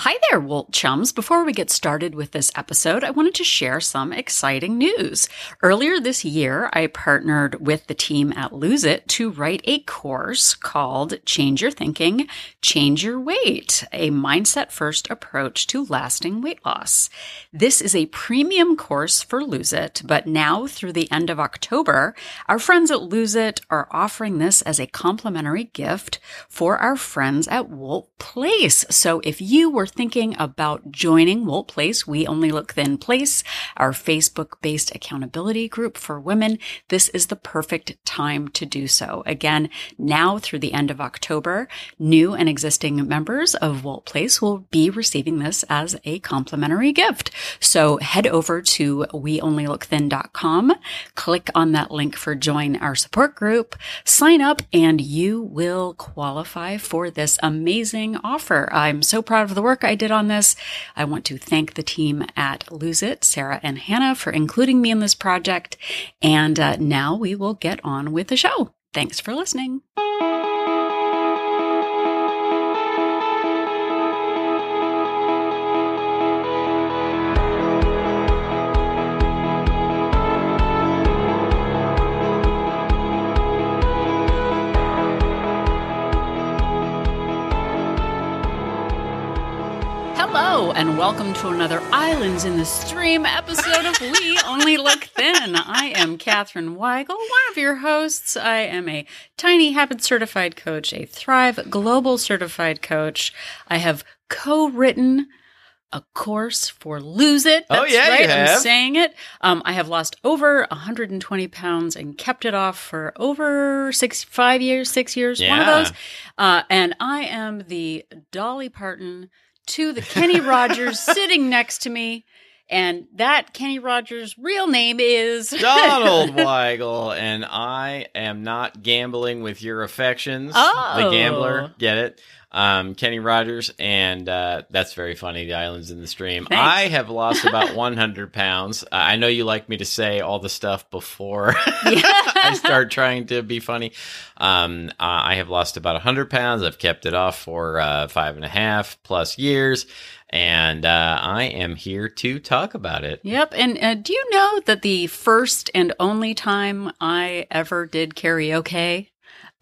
Hi there, Wolt Chums. Before we get started with this episode, I wanted to share some exciting news. Earlier this year, I partnered with the team at Lose It to write a course called Change Your Thinking, Change Your Weight, a mindset first approach to lasting weight loss. This is a premium course for Lose It, but now through the end of October, our friends at Lose It are offering this as a complimentary gift for our friends at Wolt Place. So if you were thinking about joining Wolt Place, We Only Look Thin Place, our Facebook based accountability group for women, this is the perfect time to do so. Again, now through the end of October, new and existing members of Wolt Place will be receiving this as a complimentary gift. So head over to weonlylookthin.com, click on that link for join our support group, sign up, and you will qualify for this amazing offer. I'm so proud of the work I did on this. I want to thank the team at Lose It, Sarah and Hannah, for including me in this project. And uh, now we will get on with the show. Thanks for listening. And welcome to another Islands in the Stream episode of We Only Look Thin. I am Katherine Weigel, one of your hosts. I am a Tiny Habit certified coach, a Thrive Global certified coach. I have co written a course for Lose It. Oh, That's yeah, you right. I'm saying it. Um, I have lost over 120 pounds and kept it off for over six, five years, six years, one of those. Uh, and I am the Dolly Parton to the Kenny Rogers sitting next to me. And that Kenny Rogers' real name is Donald Weigel, and I am not gambling with your affections. Oh. The gambler, get it? Um, Kenny Rogers, and uh, that's very funny. The islands in the stream. Thanks. I have lost about 100 pounds. Uh, I know you like me to say all the stuff before I start trying to be funny. Um, I have lost about 100 pounds. I've kept it off for uh, five and a half plus years, and uh, I am here to talk about it. Yep. And uh, do you know that the first and only time I ever did karaoke,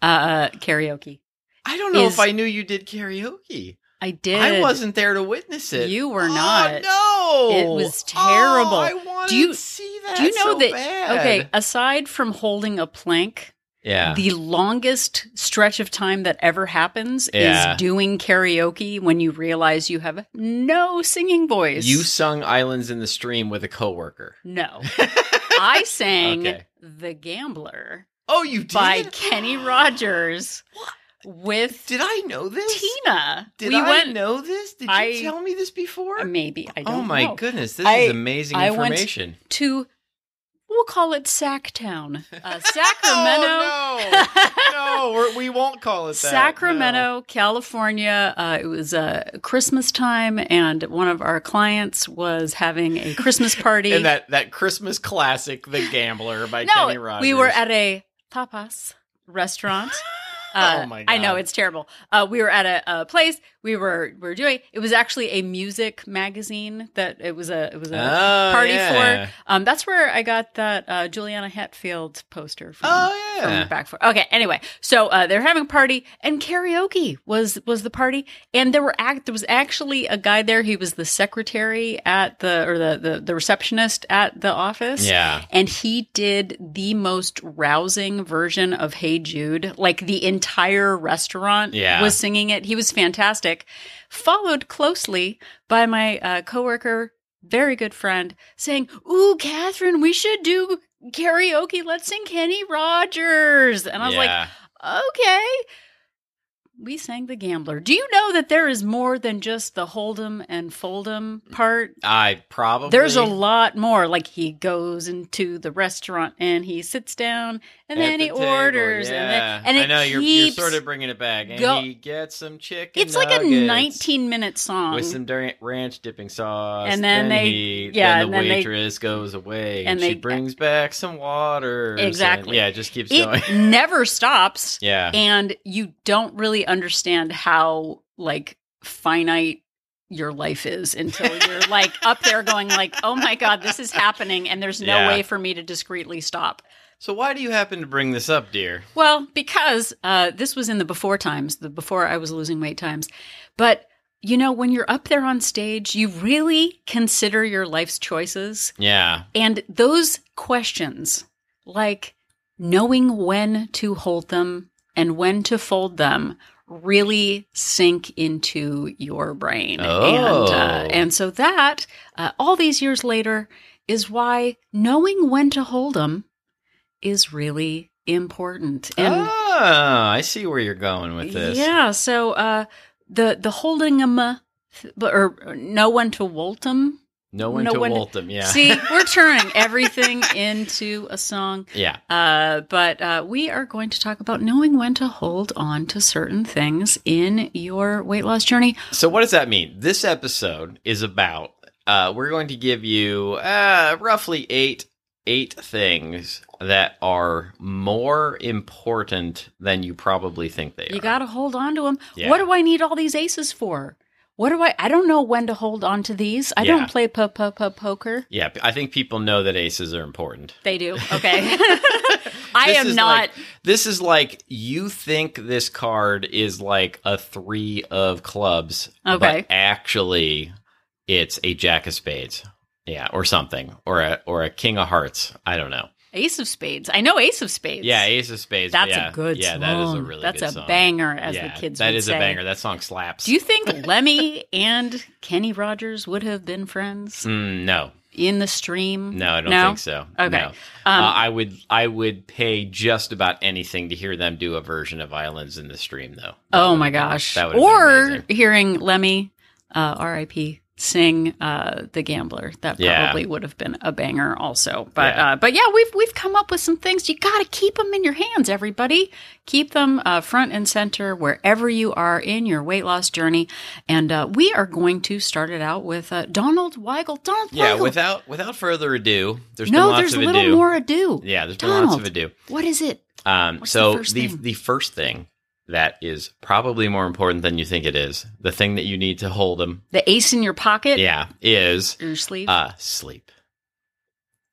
uh, karaoke, I don't know is- if I knew you did karaoke. I did. I wasn't there to witness it. You were Oh, not. no, It was terrible. Oh, I wanted Do you- to see that. Do you know so that? bad. Okay, aside from holding a plank, Yeah. the longest stretch of time that ever happens Yeah. is doing karaoke when you realize you have no singing voice. you sung "Islands in the Stream" with a coworker. no. I sang Okay. "The Gambler" Oh, you did. by Kenny Rogers with Did I know this? Tina. Did we I went know this? Did you I- tell me this before? maybe I don't oh my know. goodness, this I- is amazing I went- information. to we'll call it Sacktown, uh, Sacramento. Oh, no, no, we're, we won't call it that. Sacramento, California. Uh, it was uh, Christmas time, and one of our clients was having a Christmas party. And that that Christmas classic, "The Gambler" by no, Kenny Rogers. we were at a tapas restaurant. Uh, Oh my I know it's terrible. Uh, we were at a, a place. We were we were doing. It was actually a music magazine that it was a it was a Oh, party yeah. for. Um, that's where I got that uh, Juliana Hatfield poster from. Oh yeah. from back for okay anyway so uh they're having a party and karaoke was was the party and there were act there was actually a guy there he was the secretary at the or the the, the receptionist at the office Yeah. and he did the most rousing version of hey jude like the entire restaurant Yeah. was singing it he was fantastic followed closely by my uh, coworker very good friend saying ooh catherine we should do karaoke let's sing kenny rogers and i was yeah. like okay we sang the gambler do you know that there is more than just the hold'em and fold'em part I probably there's a lot more. Like he goes into the restaurant and he sits down and then the he table, orders Yeah. and then and I know you're, you're sort of bringing it back, and go- he gets some chicken. it's like a 19 minute song. with some ranch dipping sauce, And then they- he, yeah, then and the then they- waitress goes away, and, and she they- uh, brings back some water. and- Exactly. yeah, it just keeps going. it never stops yeah, and you don't really understand how like finite your life is until you're like up there going like, "Oh my god, this is happening and there's no Yeah. way for me to discreetly stop." So why do you happen to bring this up, dear? Well, because uh, this was in the before times, the before I was losing weight times. But you know, when you're up there on stage, you really consider your life's choices, Yeah. and those questions, like knowing when to hold them and when to fold them, really sink into your brain. And Oh. uh, and so that uh, all these years later is why knowing when to hold them is really important. And ah, I see where you're going with this. yeah, so uh, the the holding them, uh, or, or know when to wolt them. No one No to one to- Waltham. Yeah. See, we're turning everything into a song. yeah. Uh, but uh, we are going to talk about knowing when to hold on to certain things in your weight loss journey. So what does that mean? This episode is about uh, we're going to give you uh, roughly eight eight things that are more important than you probably think they You are. You got to hold on to them. Yeah. What do I need all these aces for? What do I? I don't know when to hold on to these. I Yeah. don't play po po po poker. yeah, I think people know that aces are important. They do. Okay. I This am not. like- this is like you think this card is like a three of clubs, Okay. but actually it's a jack of spades, yeah, or something, or a or a king of hearts. I don't know. Ace of Spades. I know Ace of Spades. Yeah, ace of spades. That's yeah. a good Yeah, song. that is a really That's a song. banger, as yeah, the kids That is say. a banger. That song slaps. Do you think Lemmy and Kenny Rogers would have been friends Mm, no, in the stream? no, I don't No? think so. Okay. No. Um, uh, I would, I would pay just about anything to hear them do a version of "Islands in the Stream," though. That Oh my gosh. that would or hearing Lemmy, uh, RIP, sing uh, "The Gambler." That Yeah. probably would have been a banger, also. But Yeah. uh, but yeah, we've we've come up with some things. You got to keep them in your hands, everybody. Keep them uh, front and center wherever you are in your weight loss journey. And uh, we are going to start it out with uh, Donald Weigel. Donald Yeah, Weigel. without without further ado, there's no, been lots there's a little ado. more ado. Yeah, there's been lots of ado. What is it? Um, What's the so first the the first thing that is probably more important than you think it is, the thing that you need to hold them, The ace in your pocket? yeah, is Your sleeve? uh sleep.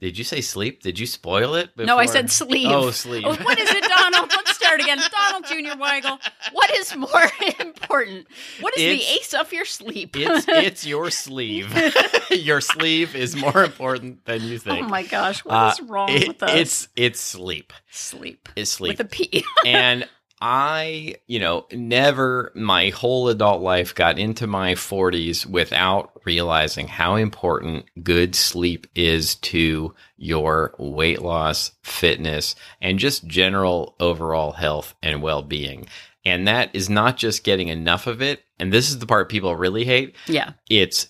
Did you say sleep? Did you spoil it? no, I said sleeve. Oh, sleep. Oh, what is it, Donald? Let's start again. Donald Jr. Weigel. What is more important? What is the ace of your sleep? It's it's your sleeve. your sleeve is more important than you think. oh my gosh, what Uh, is wrong it- with us? It's it's sleep. sleep. It's sleep. With a P. and I, you know, never my whole adult life got into my 40s without realizing how important good sleep is to your weight loss, fitness, and just general overall health and well being. And that is not just getting enough of it. And this is the part people really hate. yeah. It's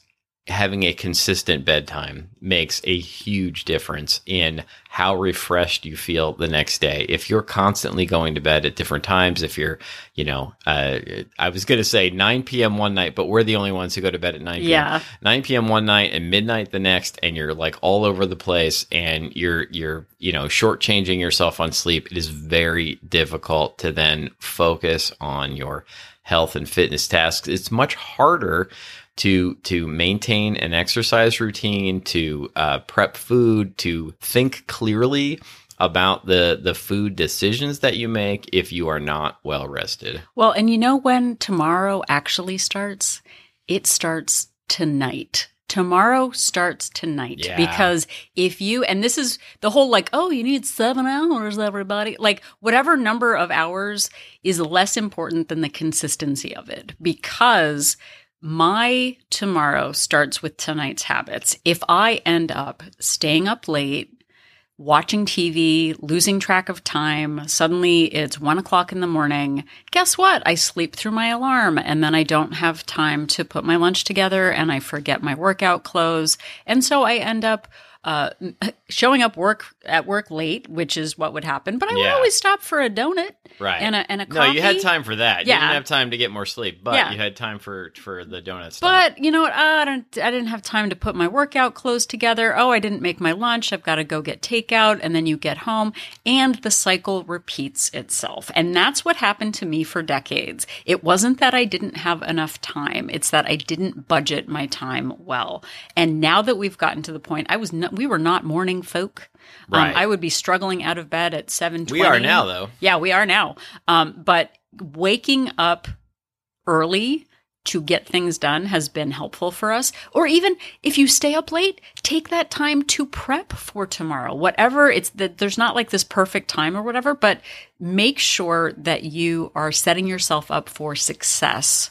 having a consistent bedtime makes a huge difference in how refreshed you feel the next day. If you're constantly going to bed at different times, if you're, you know, uh, I was going to say 9 p.m. one night, but we're the only ones who go to bed at 9 p.m. Yeah. 9 p.m. one night and midnight the next, and you're like all over the place and you're, you're, you know, shortchanging yourself on sleep. It is very difficult to then focus on your health and fitness tasks. It's much harder to to maintain an exercise routine, to uh, prep food, to think clearly about the the food decisions that you make if you are not well rested. Well, and you know when tomorrow actually starts? It starts tonight. Tomorrow starts tonight Yeah. because if you, and this is the whole like, oh, you need seven hours, everybody. Like, whatever number of hours is less important than the consistency of it because my tomorrow starts with tonight's habits. If I end up staying up late, watching TV, losing track of time. Suddenly it's one o'clock in the morning. Guess what? I sleep through my alarm and then I don't have time to put my lunch together and I forget my workout clothes. And so I end up uh, showing up work at work late, which is what would happen. But I would always stop for a donut Right. and a and a coffee. no, you had time for that. You Yeah. didn't have time to get more sleep, but Yeah. you had time for for the donuts. But you know what? I don't. I didn't have time to put my workout clothes together. Oh, I didn't make my lunch. I've got to go get takeout, and then you get home, and the cycle repeats itself. And that's what happened to me for decades. It wasn't that I didn't have enough time. It's that I didn't budget my time well. And now that we've gotten to the point, I was not, we were not morning folk. Right. Um, I would be struggling out of bed at seven. we are now, though. Yeah, we are now. Um, but waking up early to get things done has been helpful for us. Or even if you stay up late, take that time to prep for tomorrow. Whatever it's that there's not like this perfect time or whatever, but make sure that you are setting yourself up for success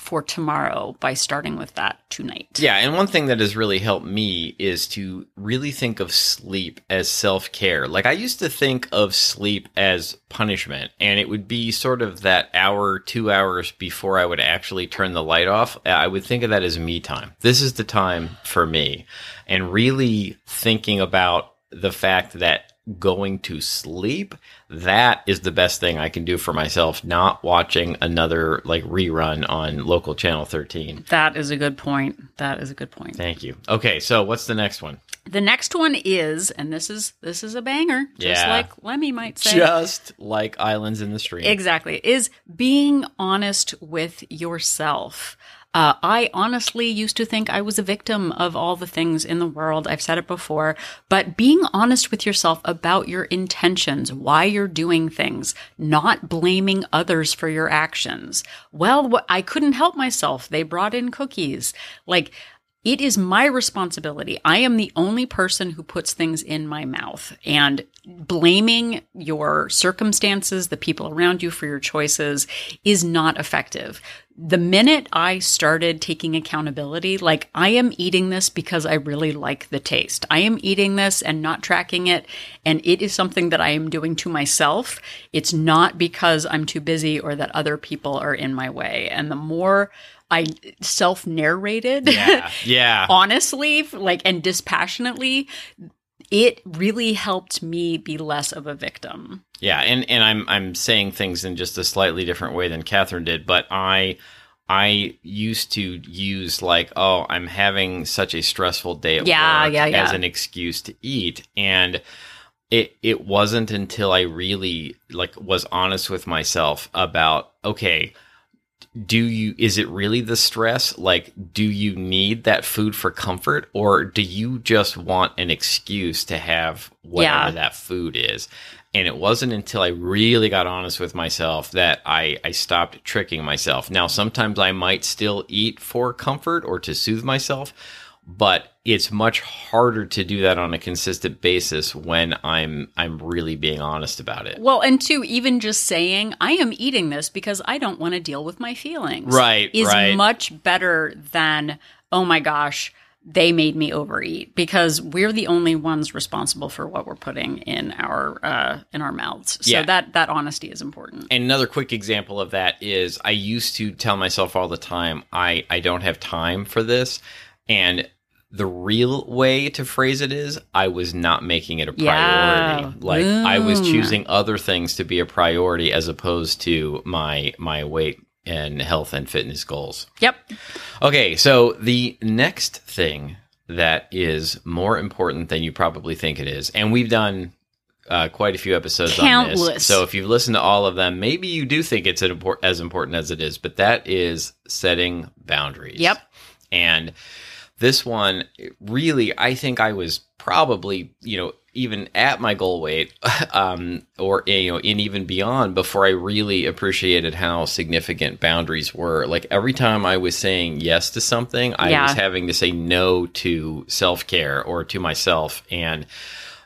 for tomorrow by starting with that tonight. Yeah, and one thing that has really helped me is to really think of sleep as self care. Like, I used to think of sleep as punishment, and it would be sort of that hour, two hours before I would actually turn the light off. I would think of that as me time. This is the time for me. And really thinking about the fact that going to sleep that is the best thing i can do for myself not watching another like rerun on local channel 13 That is a good point. That is a good point. Thank you. Okay, so what's the next one? The next one is, and this is this is a banger, just Yeah. like Lemmy might say. Just like Islands in the Stream. Exactly. Is being honest with yourself. Uh, I honestly used to think I was a victim of all the things in the world. I've said it before, but being honest with yourself about your intentions, why you're doing things, not blaming others for your actions. Well, I couldn't help myself. They brought in cookies. Like, it is my responsibility. I am the only person who puts things in my mouth. And blaming your circumstances, the people around you for your choices is not effective. The minute I started taking accountability, like I am eating this because I really like the taste. I am eating this and not tracking it. And it is something that I am doing to myself. It's not because I'm too busy or that other people are in my way. And the more I self narrated, yeah. Yeah. honestly, like, and dispassionately, it really helped me be less of a victim. Yeah, and and I'm I'm saying things in just a slightly different way than Catherine did, but I I used to use like, oh, I'm having such a stressful day at Yeah, work yeah, yeah. as an excuse to eat. And it it wasn't until I really like was honest with myself about, okay, do you is it really the stress? Like do you need that food for comfort? Or do you just want an excuse to have whatever Yeah. that food is? And it wasn't until i really got honest with myself that i i stopped tricking myself. Now sometimes i might still eat for comfort or to soothe myself but it's much harder to do that on a consistent basis when i'm i'm really being honest about it Well, and two, even just saying, I am eating this because I don't want to deal with my feelings. Right, Is right. much better than, oh my gosh, they made me overeat because we're the only ones responsible for what we're putting in our uh, in our mouths. So Yeah. that that honesty is important. And another quick example of that is I used to tell myself all the time, I, I don't have time for this. And the real way to phrase it is I was not making it a priority. Yeah. Like I was Mm. choosing other things to be a priority as opposed to my my weight and health and fitness goals. Yep. Okay, so the next thing that is more important than you probably think it is, and we've done uh, quite a few episodes on Countless. this. So if you've listened to all of them, maybe you do think it's import- as important as it is, but that is setting boundaries. Yep. And this one, really, I think I was probably, you know, even at my goal weight, um, or you know, and even beyond, before I really appreciated how significant boundaries were. Like every time I was saying yes to something, I Yeah. was having to say no to self care or to myself, and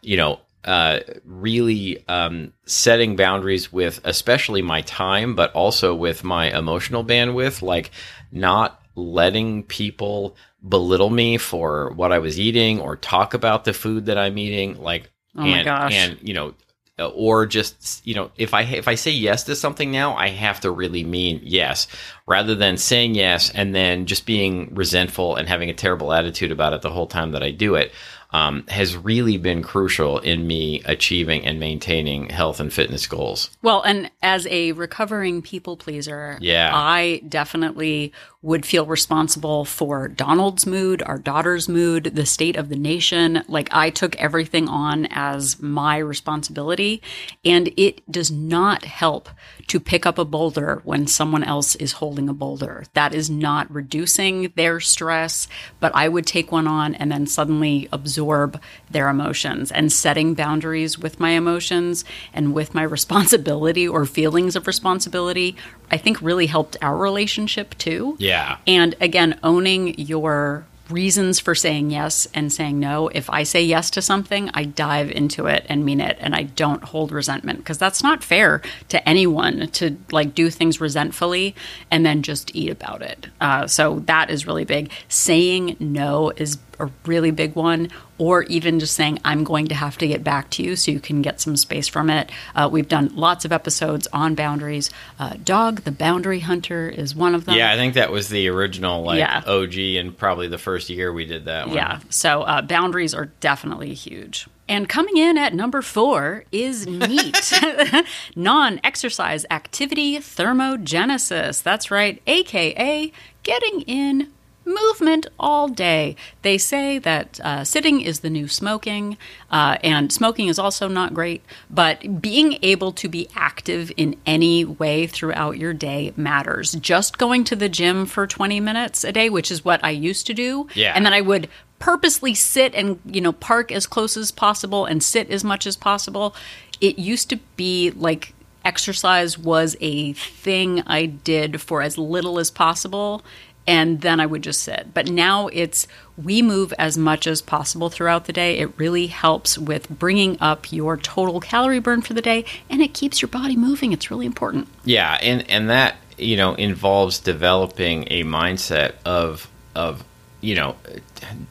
you know, uh, really um, setting boundaries with, especially my time, but also with my emotional bandwidth, like not letting people belittle me for what I was eating or talk about the food that I'm eating, like, Oh my and, gosh. and you know, uh, or just you know, if I if I say yes to something now, I have to really mean yes, rather than saying yes and then just being resentful and having a terrible attitude about it the whole time that I do it. um, has really been crucial in me achieving and maintaining health and fitness goals. Well, and as a recovering people pleaser, Yeah. I definitely would feel responsible for Donald's mood, our daughter's mood, the state of the nation. Like I took everything on as my responsibility, and it does not help to pick up a boulder when someone else is holding a boulder. That is not reducing their stress, but I would take one on and then suddenly absorb their emotions and setting boundaries with my emotions and with my responsibility or feelings of responsibility, I think really helped our relationship too. Yeah. And again, owning your reasons for saying yes and saying no. If I say yes to something, I dive into it and mean it and I don't hold resentment because that's not fair to anyone to like do things resentfully and then just eat about it. Uh, so that is really big. Saying no is a really big one, or even just saying, I'm going to have to get back to you so you can get some space from it. Uh, we've done lots of episodes on boundaries. Uh, Dog, the boundary hunter, is one of them. Yeah, I think that was the original like Yeah. OG and probably the first year we did that one. Yeah. So uh, boundaries are definitely huge. And coming in at number four is NEAT, non exercise activity thermogenesis. That's right, AKA getting in movement all day. They say that uh, sitting is the new smoking, uh, and smoking is also not great, but being able to be active in any way throughout your day matters. Just going to the gym for 20 minutes a day, which is what I used to do, Yeah. and then I would purposely sit and you know park as close as possible and sit as much as possible it used to be like exercise was a thing i did for as little as possible and then i would just sit. But now it's we move as much as possible throughout the day. It really helps with bringing up your total calorie burn for the day and it keeps your body moving. It's really important. Yeah, and and that you know involves developing a mindset of of you know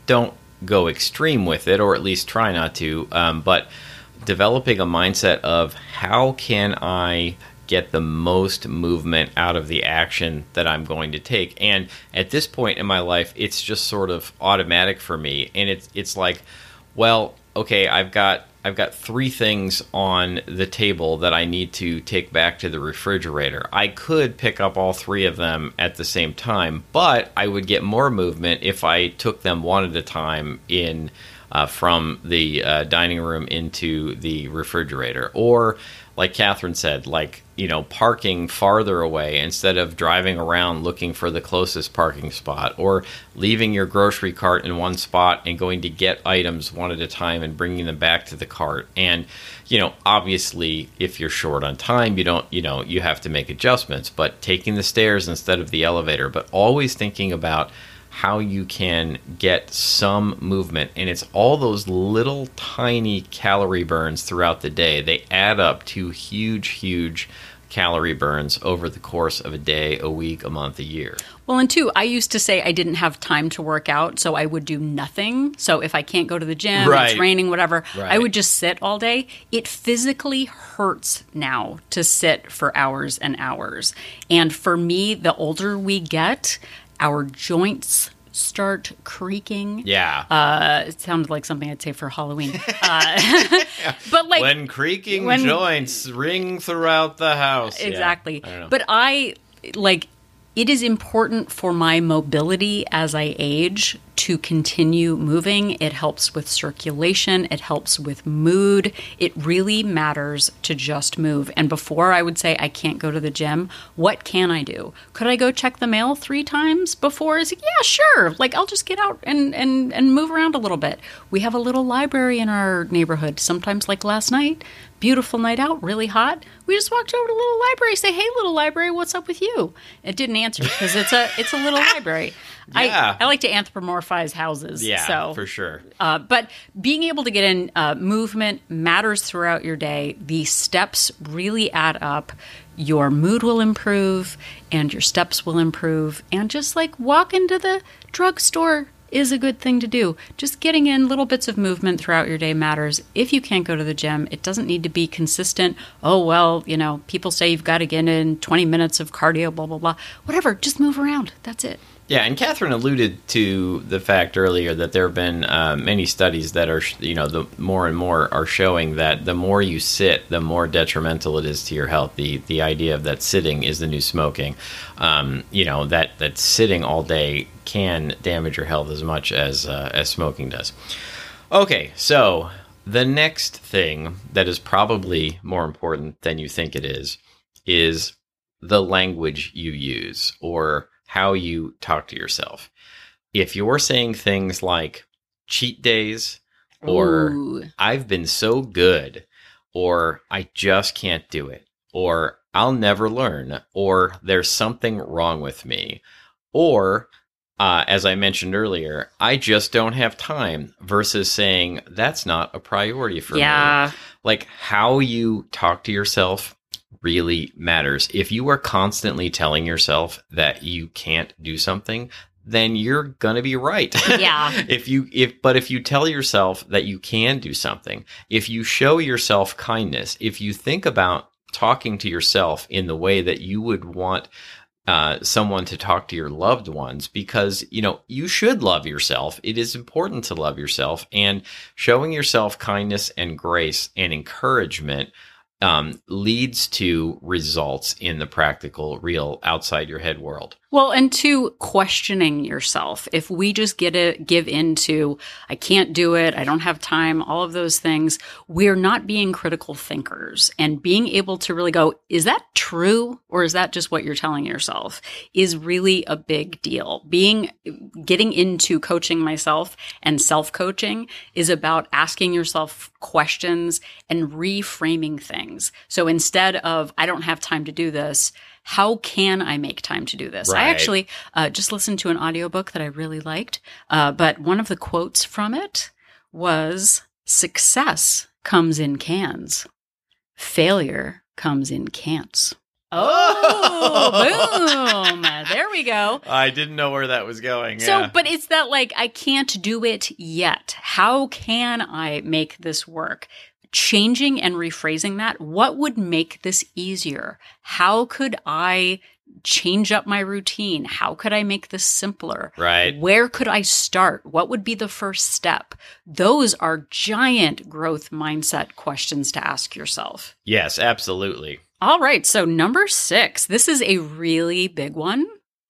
don't go extreme with it, or at least try not to. Um, but developing a mindset of how can I get the most movement out of the action that I'm going to take. And at this point in my life, it's just sort of automatic for me, and it's it's like, well, okay, I've got I've got three things on the table that I need to take back to the refrigerator. I could pick up all three of them at the same time, but I would get more movement if I took them one at a time in uh, from the uh, dining room into the refrigerator. Or, like Catherine said, like, you know, parking farther away instead of driving around looking for the closest parking spot, or leaving your grocery cart in one spot and going to get items one at a time and bringing them back to the cart. And, you know, obviously, if you're short on time, you don't, you know, you have to make adjustments, but taking the stairs instead of the elevator, but always thinking about how you can get some movement and it's all those little tiny calorie burns throughout the day they add up to huge huge calorie burns over the course of a day a week a month a year Well, and two, I used to say I didn't have time to work out, so I would do nothing. So if I can't go to the gym, Right. it's raining, whatever, I would just sit all day. It physically hurts now to sit for hours and hours. And for me, the older we get, our joints start creaking. yeah. Uh, it sounded like something I'd say for Halloween. Uh, but like when creaking when- joints ring throughout the house. Yeah, exactly. I but i like it is important for my mobility as i age to continue moving. It helps with circulation. It helps with mood. It really matters to just move. And before i would say i can't go to the gym. What can i do? Could i go check the mail three times before? Is yeah sure. Like i'll just get out and and and move around a little bit. We have a little library in our neighborhood sometimes like last night. Beautiful night out, really hot. We just walked over to a little library, say, "Hey, little library, what's up with you?" It didn't answer because it's a it's a little library. Yeah. I I like to anthropomorphize houses. yeah so for sure uh, but being able to get in uh, movement matters throughout your day. The steps really add up. Your mood will improve and your steps will improve. And just like walk into the drugstore is a good thing to do. Just getting in little bits of movement throughout your day matters. If you can't go to the gym, it doesn't need to be consistent. Oh, well, you know, people say you've got to get in 20 minutes of cardio, blah, blah, blah. Whatever, just move around. That's it. Yeah, and Catherine alluded to the fact earlier that there have been uh, many studies that are, you know, the more and more are showing that the more you sit, the more detrimental it is to your health. The the idea of that sitting is the new smoking. Um, you know that that sitting all day can damage your health as much as uh, as smoking does. Okay, so the next thing that is probably more important than you think it is is the language you use or how you talk to yourself. If you're saying things like cheat days or Ooh. I've been so good or I just can't do it or I'll never learn or there's something wrong with me or uh, as I mentioned earlier, I just don't have time versus saying that's not a priority for me yeah. like how you talk to yourself really matters. If you are constantly telling yourself that you can't do something, then you're going to be right. Yeah. if you if but if you tell yourself that you can do something, if you show yourself kindness, if you think about talking to yourself in the way that you would want uh, someone to talk to your loved ones because you know you should love yourself it is important to love yourself and showing yourself kindness and grace and encouragement um, leads to results in the practical real outside your head world Well, and two, questioning yourself. If we just get it, give into, I can't do it, I don't have time, all of those things, we're not being critical thinkers and being able to really go, is that true? Or is that just what you're telling yourself is really a big deal. Being, getting into coaching myself and self coaching is about asking yourself questions and reframing things. So instead of, I don't have time to do this, how can I make time to do this? I actually uh, just listened to an audiobook that I really liked, uh, but one of the quotes from it was Success comes in cans, failure comes in cans. Oh, boom. There we go. i didn't know where that was going So, but it's that like, I can't do it yet. How can I make this work? Changing and rephrasing that, what would make this easier? How could I change up my routine? How could I make this simpler? right Where could I start? What would be the first step? Those are giant growth mindset questions to ask yourself. yes absolutely All right. So, number six, this is a really big one.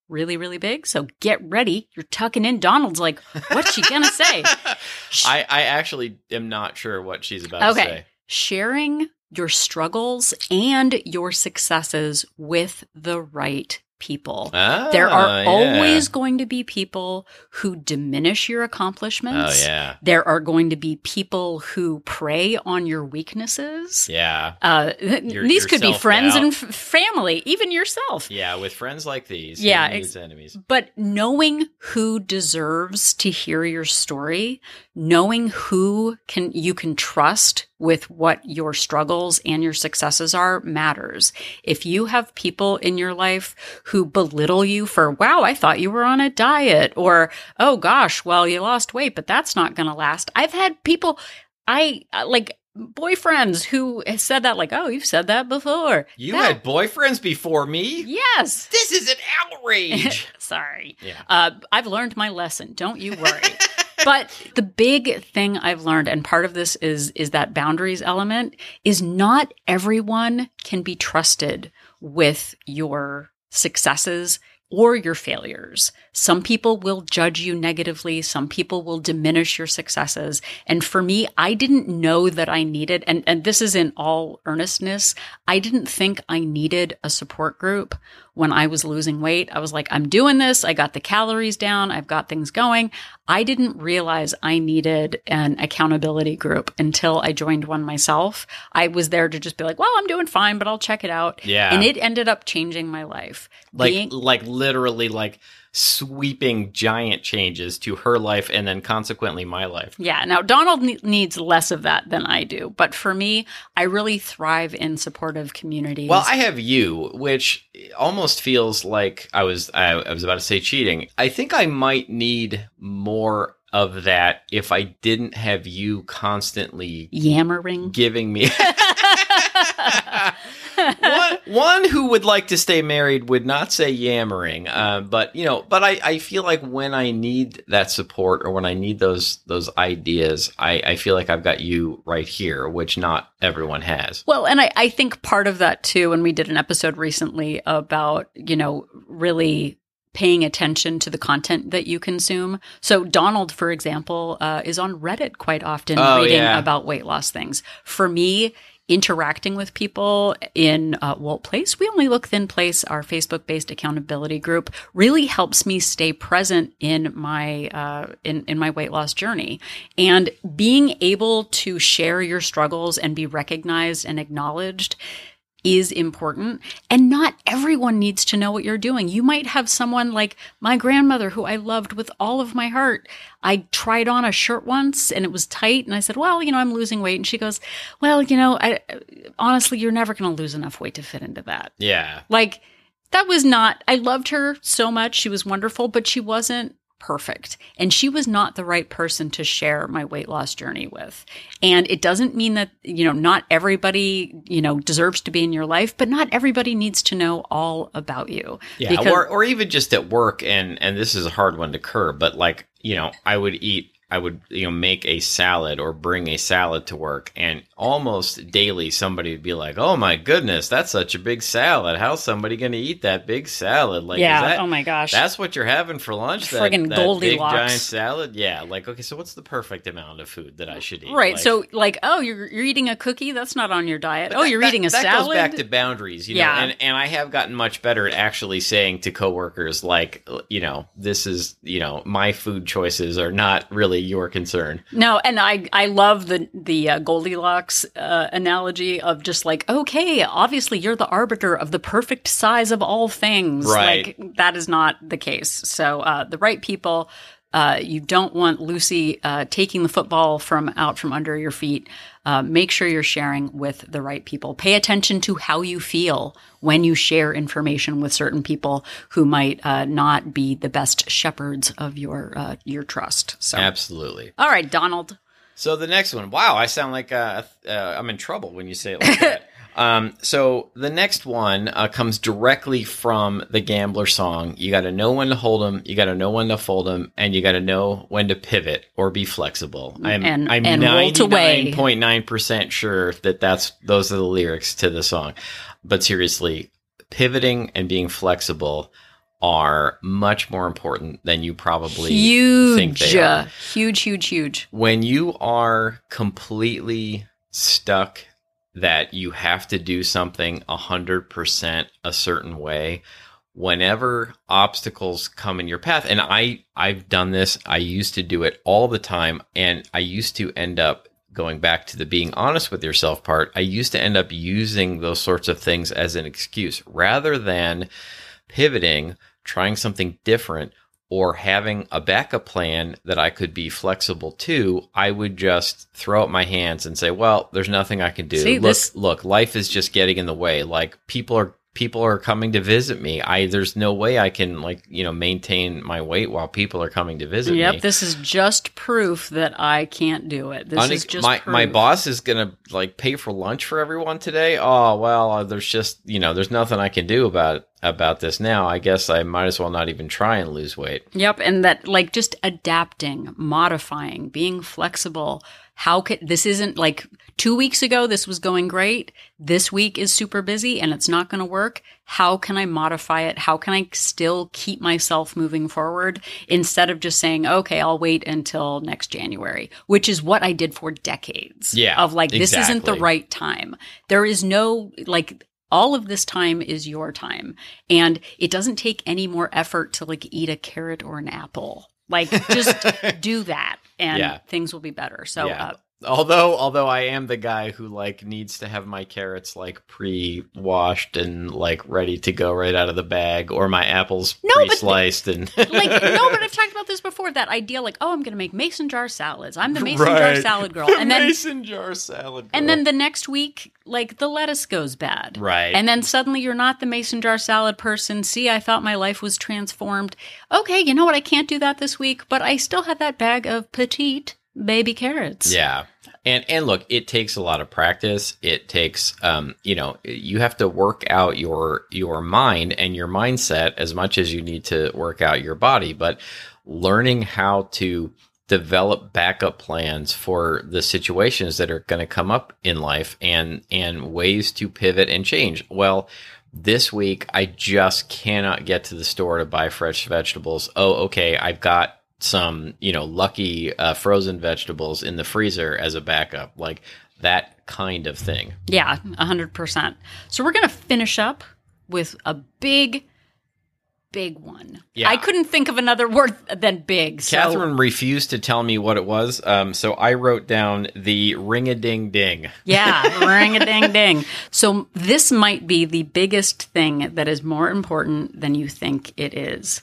Really, really big. So, get ready. You're tucking in. Donald's like, what's she going to say? I, I actually am not sure what she's about to Okay. say Sharing your struggles and your successes with the right people. Ah, there are yeah. always going to be people who diminish your accomplishments. oh yeah There are going to be people who prey on your weaknesses. yeah Uh, Your- these could be friends and f- family, even yourself. yeah with friends like these Yeah, ex- enemies But knowing who deserves to hear your story, knowing who can you can trust with what your struggles and your successes are matters. If you have people in your life who belittle you for, wow, I thought you were on a diet or, oh gosh, well, you lost weight, but that's not going to last. I've had people, I uh, like boyfriends who said that like, oh, you've said that before. you That- had boyfriends before me Yes. this is an outrage Sorry. Yeah. Uh, I've learned my lesson. Don't you worry. but the big thing I've learned, and part of this is is that boundaries element, is not everyone can be trusted with your successes or your failures. Some people will judge you negatively. Some people will diminish your successes. And for me, I didn't know that I needed, and, and this is in all earnestness, I didn't think I needed a support group when I was losing weight. I was like, I'm doing this. I got the calories down. I've got things going. I didn't realize I needed an accountability group until I joined one myself. I was there to just be like, well, I'm doing fine, but I'll check it out. Yeah. And it ended up changing my life. like Being- like literally like sweeping giant changes to her life and then consequently my life Yeah. Now, Donald ne- needs less of that than I do. But for me, I really thrive in supportive communities. well i have you which almost feels like i was I, I was about to say cheating i think i might need more of that if i didn't have you constantly yammering. giving me one, one who would like to stay married would not say yammering, uh, but you know, but I, I feel like when I need that support or when I need those those ideas, I, I feel like I've got you right here, which not everyone has. Well, and I, I think part of that too, and we did an episode recently about, you know, really paying attention to the content that you consume. So Donald, for example, uh, is on Reddit quite often Oh, reading yeah. about weight loss things. For me, interacting with people in uh, Wolt Place, we only look thin place, our Facebook-based accountability group, really helps me stay present in my uh, in in my weight loss journey. And being able to share your struggles and be recognized and acknowledged is important and not everyone needs to know what you're doing. You might have someone like my grandmother who I loved with all of my heart. I tried on a shirt once and it was tight and I said, "Well, you know, I'm losing weight." And she goes, "Well, you know, I honestly, you're never going to lose enough weight to fit into that." Yeah. Like that was not I loved her so much. She was wonderful, but she wasn't perfect. And she was not the right person to share my weight loss journey with. And it doesn't mean that, you know, not everybody, you know, deserves to be in your life, but not everybody needs to know all about you. Yeah, Because- or or even just at work, and and this is a hard one to curb, but like you know, I would eat, I would you know make a salad or bring a salad to work, and almost daily somebody would be like, "Oh my goodness, that's such a big salad! How's somebody going to eat that big salad? Like, yeah. is that, oh my gosh. that's what you're having for lunch? That, Friggin' that big Goldilocks. giant salad? Yeah, like okay, so what's the perfect amount of food that I should eat? Right. Like, so like, oh, you're you're eating a cookie? That's not on your diet. Oh, that- you're that- eating a that salad? goes back to boundaries, you know. Yeah. And and I have gotten much better at actually saying to coworkers, like, you know, this is, you know, my food choices are not really your concern. No, and I I love the the uh, Goldilocks uh, analogy of just like okay, obviously you're the arbiter of the perfect size of all things. Right. Like that is not the case. So uh, the right people. Uh, you don't want Lucy uh, taking the football from out from under your feet. Uh, make sure you're sharing with the right people. Pay attention to how you feel when you share information with certain people who might uh, not be the best shepherds of your uh, your trust. So, Absolutely. all right, Donald. So the next one, wow, I sound like uh, uh, I'm in trouble when you say it like that. Um, so the next one uh, comes directly from the Gambler song. You got to know when to hold them, you got to know when to fold them, and you got to know when to pivot or be flexible. I'm And- I'm and wilt away. 99.9% sure that that's those are the lyrics to the song. But seriously, pivoting and being flexible are much more important than you probably think they are huge, huge, huge. when you are completely stuck that you have to do something 100% a certain way. Whenever obstacles come in your path and i i've done this i used to do it all the time and i used to end up going back to the being honest with yourself part. I used to end up using those sorts of things as an excuse rather than pivoting trying something different or having a backup plan that I could be flexible to, I would just throw up my hands and say, "Well, there's nothing I can do. See, look, this- look, life is just getting in the way. Like people are people are coming to visit me. I there's no way I can like, you know, maintain my weight while people are coming to visit Yep, me." Yep, this is just proof that I can't do it. This Une- is just my proof. my boss is gonna like pay for lunch for everyone today. Oh well, uh, there's just you know there's nothing I can do about about this now. I guess I might as well not even try and lose weight. Yep, and that like just adapting, modifying, being flexible. How could this isn't like 2 weeks ago this was going great. This week is super busy and it's not going to work. How can I modify it? How can I still keep myself moving forward instead of just saying, "Okay, I'll wait until next January," which is what I did for decades. Yeah, Of like this isn't the right time. There is no like all of this time is your time and it doesn't take any more effort to like eat a carrot or an apple like just do that and Yeah. things will be better so Yeah. uh, Although, although I am the guy who like needs to have my carrots like pre-washed and like ready to go right out of the bag, or my apples No, pre-sliced and like no but i've talked about this before that idea like oh i'm gonna make mason jar salads i'm the mason jar salad girl The and then mason jar salad. and then the next week like the lettuce goes bad right, And then suddenly you're not the mason jar salad person. See, I thought my life was transformed. Okay, you know what? I can't do that this week, but I still have that bag of petite baby carrots. Yeah. And and look, it takes a lot of practice. It takes um, you know, you have to work out your your mind and your mindset as much as you need to work out your body, but learning how to develop backup plans for the situations that are going to come up in life and and ways to pivot and change. Well, this week I just cannot get to the store to buy fresh vegetables. Oh, okay, I've got some, you know, lucky uh, frozen vegetables in the freezer as a backup. Like that kind of thing. Yeah, 100%. So we're going to finish up with a big big one. Yeah. I couldn't think of another word than big. So. Catherine refused to tell me what it was, um, so I wrote down the ring a ding ding. Yeah, ring a ding ding. So this might be the biggest thing that is more important than you think it is.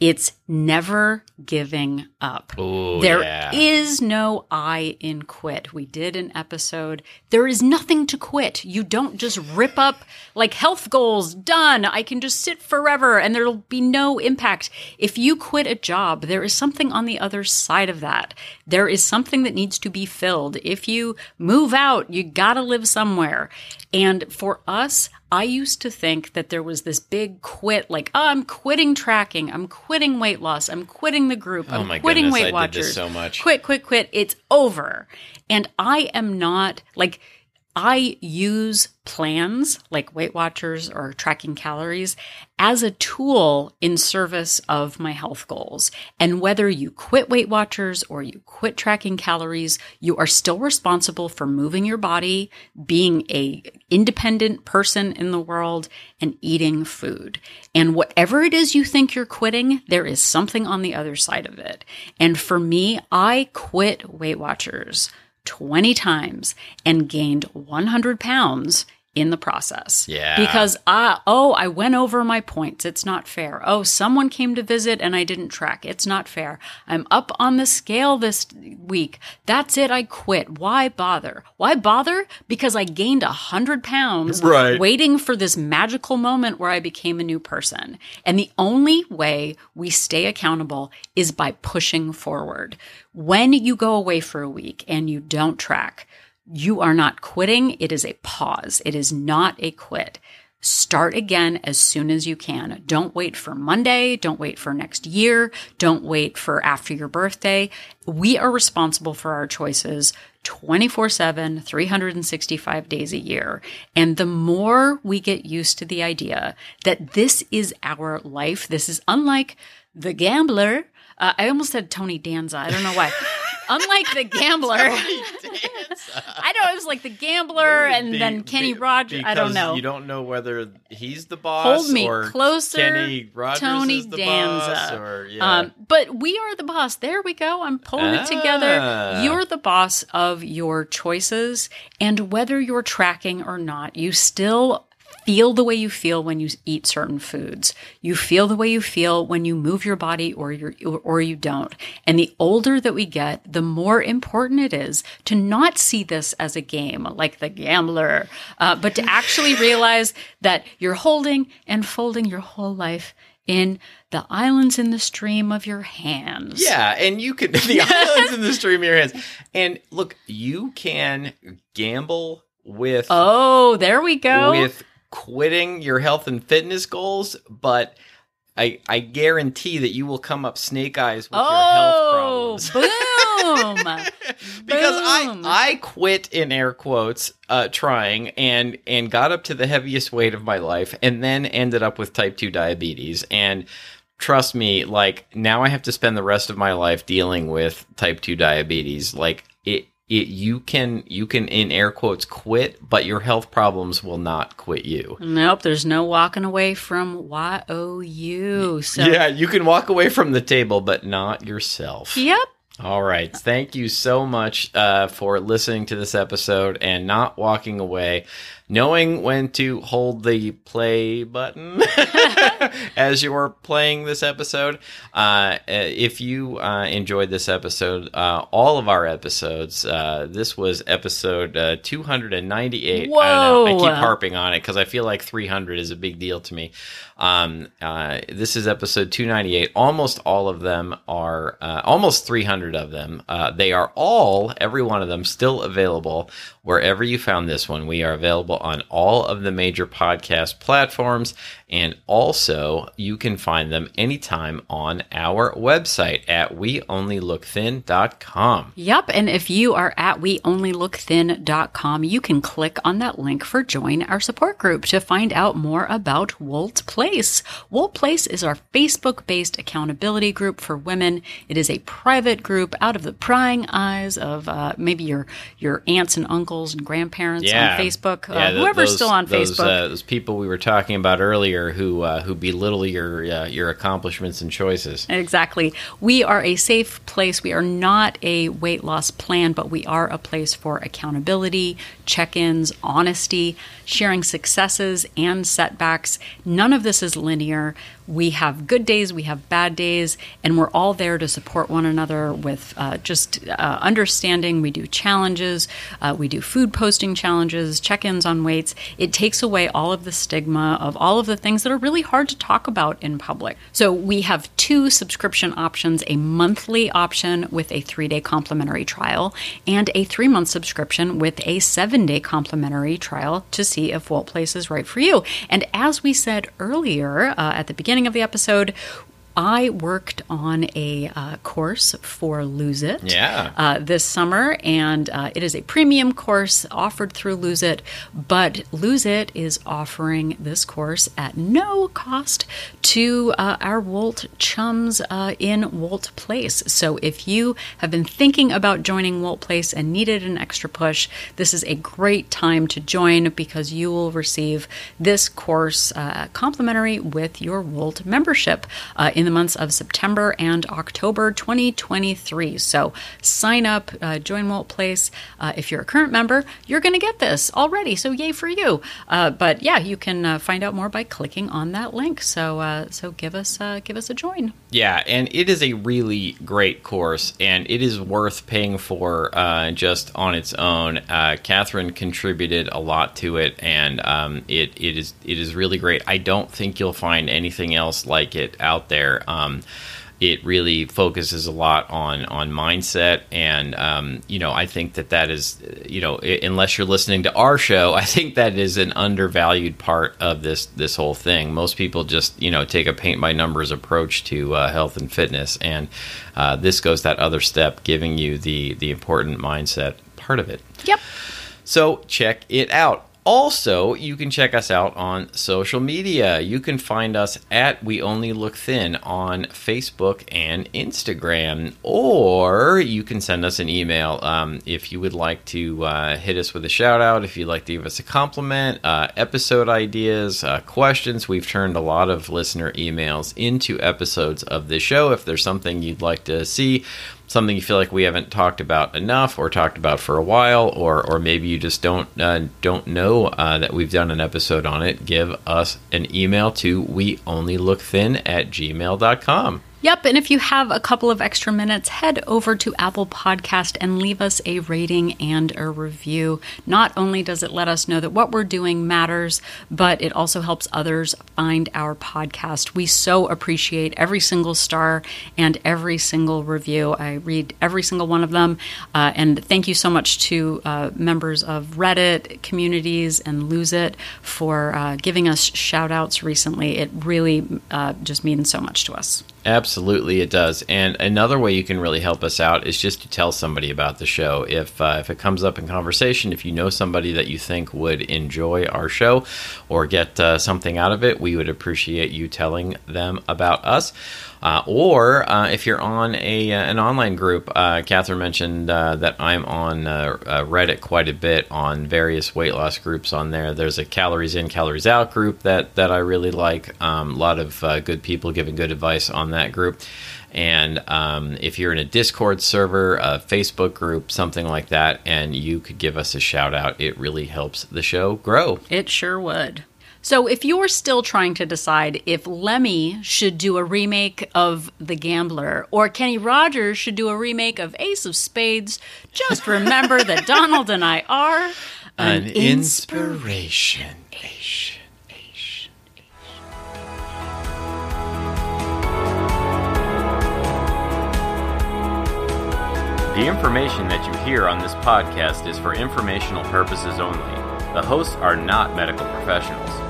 It's never giving up. Ooh, There yeah. is no I in quit. We did an episode. There is nothing to quit. You don't just rip up like health goals, done. I can just sit forever and there'll be no impact. If you quit a job, there is something on the other side of that. There is something that needs to be filled. If you move out, you gotta live somewhere. And for us, I used to think that there was this big quit, like, oh, I'm quitting tracking, I'm quitting weight loss, I'm quitting the group, oh I'm Oh my quitting goodness, Weight I Watchers. so much. Quit, quit, quit. It's over. And I am not like I use plans like Weight Watchers or tracking calories as a tool in service of my health goals. And whether you quit Weight Watchers or you quit tracking calories, you are still responsible for moving your body, being a independent person in the world and eating food. And whatever it is you think you're quitting, there is something on the other side of it. And for me, I quit Weight Watchers 20 times and gained 100 pounds in the process. Yeah. Because ah oh, I went over my points. It's not fair. Oh, someone came to visit and I didn't track. It's not fair. I'm up on the scale this week. That's it. I quit. Why bother? Why bother? Because I gained a hundred pounds Right. waiting for this magical moment where I became a new person. And the only way we stay accountable is by pushing forward. When you go away for a week and you don't track, you are not quitting. It is a pause. It is not a quit. Start again as soon as you can. Don't wait for Monday. Don't wait for next year. Don't wait for after your birthday. We are responsible for our choices 24 7, 365 days a year. And the more we get used to the idea that this is our life, this is unlike the gambler. Uh, I almost said Tony Danza. I don't know why. Unlike the gambler, I know it was like the gambler and Be- then Kenny Rogers. I don't know. You don't know whether he's the boss Hold me or closer, Kenny Rogers Tony is the Danza. boss or yeah. Um, but we are the boss. There we go. I'm pulling it Ah. together. You're the boss of your choices. And whether you're tracking or not, you still feel the way you feel when you eat certain foods. You feel the way you feel when you move your body or you or you don't. And the older that we get, the more important it is to not see this as a game like the gambler, uh, but to actually realize that you're holding and folding your whole life in the islands in the stream of your hands. Yeah, and you could the islands in the stream of your hands. And look, you can gamble with Oh, there we go. with quitting your health and fitness goals, but I I guarantee that you will come up snake eyes with oh, your health problems. boom. because Boom. I I quit in air quotes uh, trying and and got up to the heaviest weight of my life and then ended up with type 2 diabetes and trust me like now I have to spend the rest of my life dealing with type 2 diabetes like it it you can you can in air quotes quit but your health problems will not quit you. Nope, there's no walking away from Y O U. So, yeah, you can walk away from the table but not yourself. yep. All right. Thank you so much uh, for listening to this episode and not walking away. Knowing when to hold the play button as you're playing this episode. Uh, if you uh, enjoyed this episode, uh, all of our episodes, uh, this was episode uh, 298. Whoa. I don't know. I keep harping on it because I feel like 300 is a big deal to me. Um, uh, this is episode 298. Almost all of them are, uh, almost 300 of them. Uh, they are all, every one of them, still available wherever you found this one. We are available on all of the major podcast platforms. And also, you can find them anytime on our website at weonlylookthin.com. Yep. And if you are at weonlylookthin.com, you can click on that link for Join Our Support Group to find out more about Wolt Place. Wolt Place is our Facebook based accountability group for women. It is a private group out of the prying eyes of uh, maybe your, your aunts and uncles and grandparents Yeah. on Facebook, uh, Yeah, whoever's those- still on those, Facebook. Uh, those people we were talking about earlier who uh, who belittle your uh, your accomplishments and choices. Exactly. We are a safe place. We are not a weight loss plan, but we are a place for accountability, check ins, honesty, sharing successes and setbacks. None of this is linear. We have good days, we have bad days, and we're all there to support one another with uh, just uh, understanding. We do challenges, uh, we do food posting challenges, check ins on weights. It takes away all of the stigma of all of the things that are really hard to talk about in public. So we have two subscription options a monthly option with a three day complimentary trial, and a three month subscription with a seven day complimentary trial to see if Wolt Place is right for you. And as we said earlier uh, at the beginning of the episode, I worked on a uh, course for Lose It Yeah. uh, this summer, and uh, it is a premium course offered through Lose It. But Lose It is offering this course at no cost to uh, our Wolt chums uh, in Wolt Place. So if you have been thinking about joining Wolt Place and needed an extra push, this is a great time to join because you will receive this course uh, complimentary with your Wolt membership uh, in the months of September and October 2023. So sign up, uh, join Wolt Place. Uh, if you're a current member, you're going to get this already. So yay for you! Uh, but yeah, you can uh, find out more by clicking on that link. So uh, so give us uh, give us a join. Yeah, and it is a really great course, and it is worth paying for just on its own. Catherine contributed a lot to it, and um, it it is it is really great. I don't think you'll find anything else like it out there. Um, it really focuses a lot on on mindset and um, you know i think that that is you know unless you're listening to our show i think that is an undervalued part of this this whole thing most people just you know take a paint by numbers approach to uh, health and fitness and uh, this goes that other step giving you the the important mindset part of it Yep. so check it out. Also, you can check us out on social media. You can find us at We Only Look Thin on Facebook and Instagram, or you can send us an email um, if you would like to uh, hit us with a shout out, if you'd like to give us a compliment, uh, episode ideas, uh, questions. We've turned a lot of listener emails into episodes of the show. If there's something you'd like to see, something you feel like we haven't talked about enough or talked about for a while or or maybe you just don't uh, don't know uh, that we've done an episode on it give us an email to we only look thin at gmail.com Yep, and if you have a couple of extra minutes, head over to Apple Podcast and leave us a rating and a review. Not only does it let us know that what we're doing matters, but it also helps others find our podcast. We so appreciate every single star and every single review. I read every single one of them, uh, and thank you so much to uh, members of Reddit communities and Lose It for uh, giving us shout outs recently. It really uh, just means so much to us. Absolutely, it does. And another way you can really help us out is just to tell somebody about the show. If uh, if it comes up in conversation, if you know somebody that you think would enjoy our show or get uh, something out of it, we would appreciate you telling them about us. Uh, or uh, if you're on a uh, an online group, uh, Catherine mentioned uh, that I'm on uh, Reddit quite a bit on various weight loss groups on there. There's a calories in, calories out group that that I really like. Um, a lot of good people giving good advice on that group. And um, if you're in a Discord server, a Facebook group, something like that, and you could give us a shout out, it really helps the show grow. It sure would. So, if you're still trying to decide if Lemmy should do a remake of The Gambler or Kenny Rogers should do a remake of Ace of Spades, just remember that Donald and I are an, an inspiration. inspiration. The information that you hear on this podcast is for informational purposes only. The hosts are not medical professionals.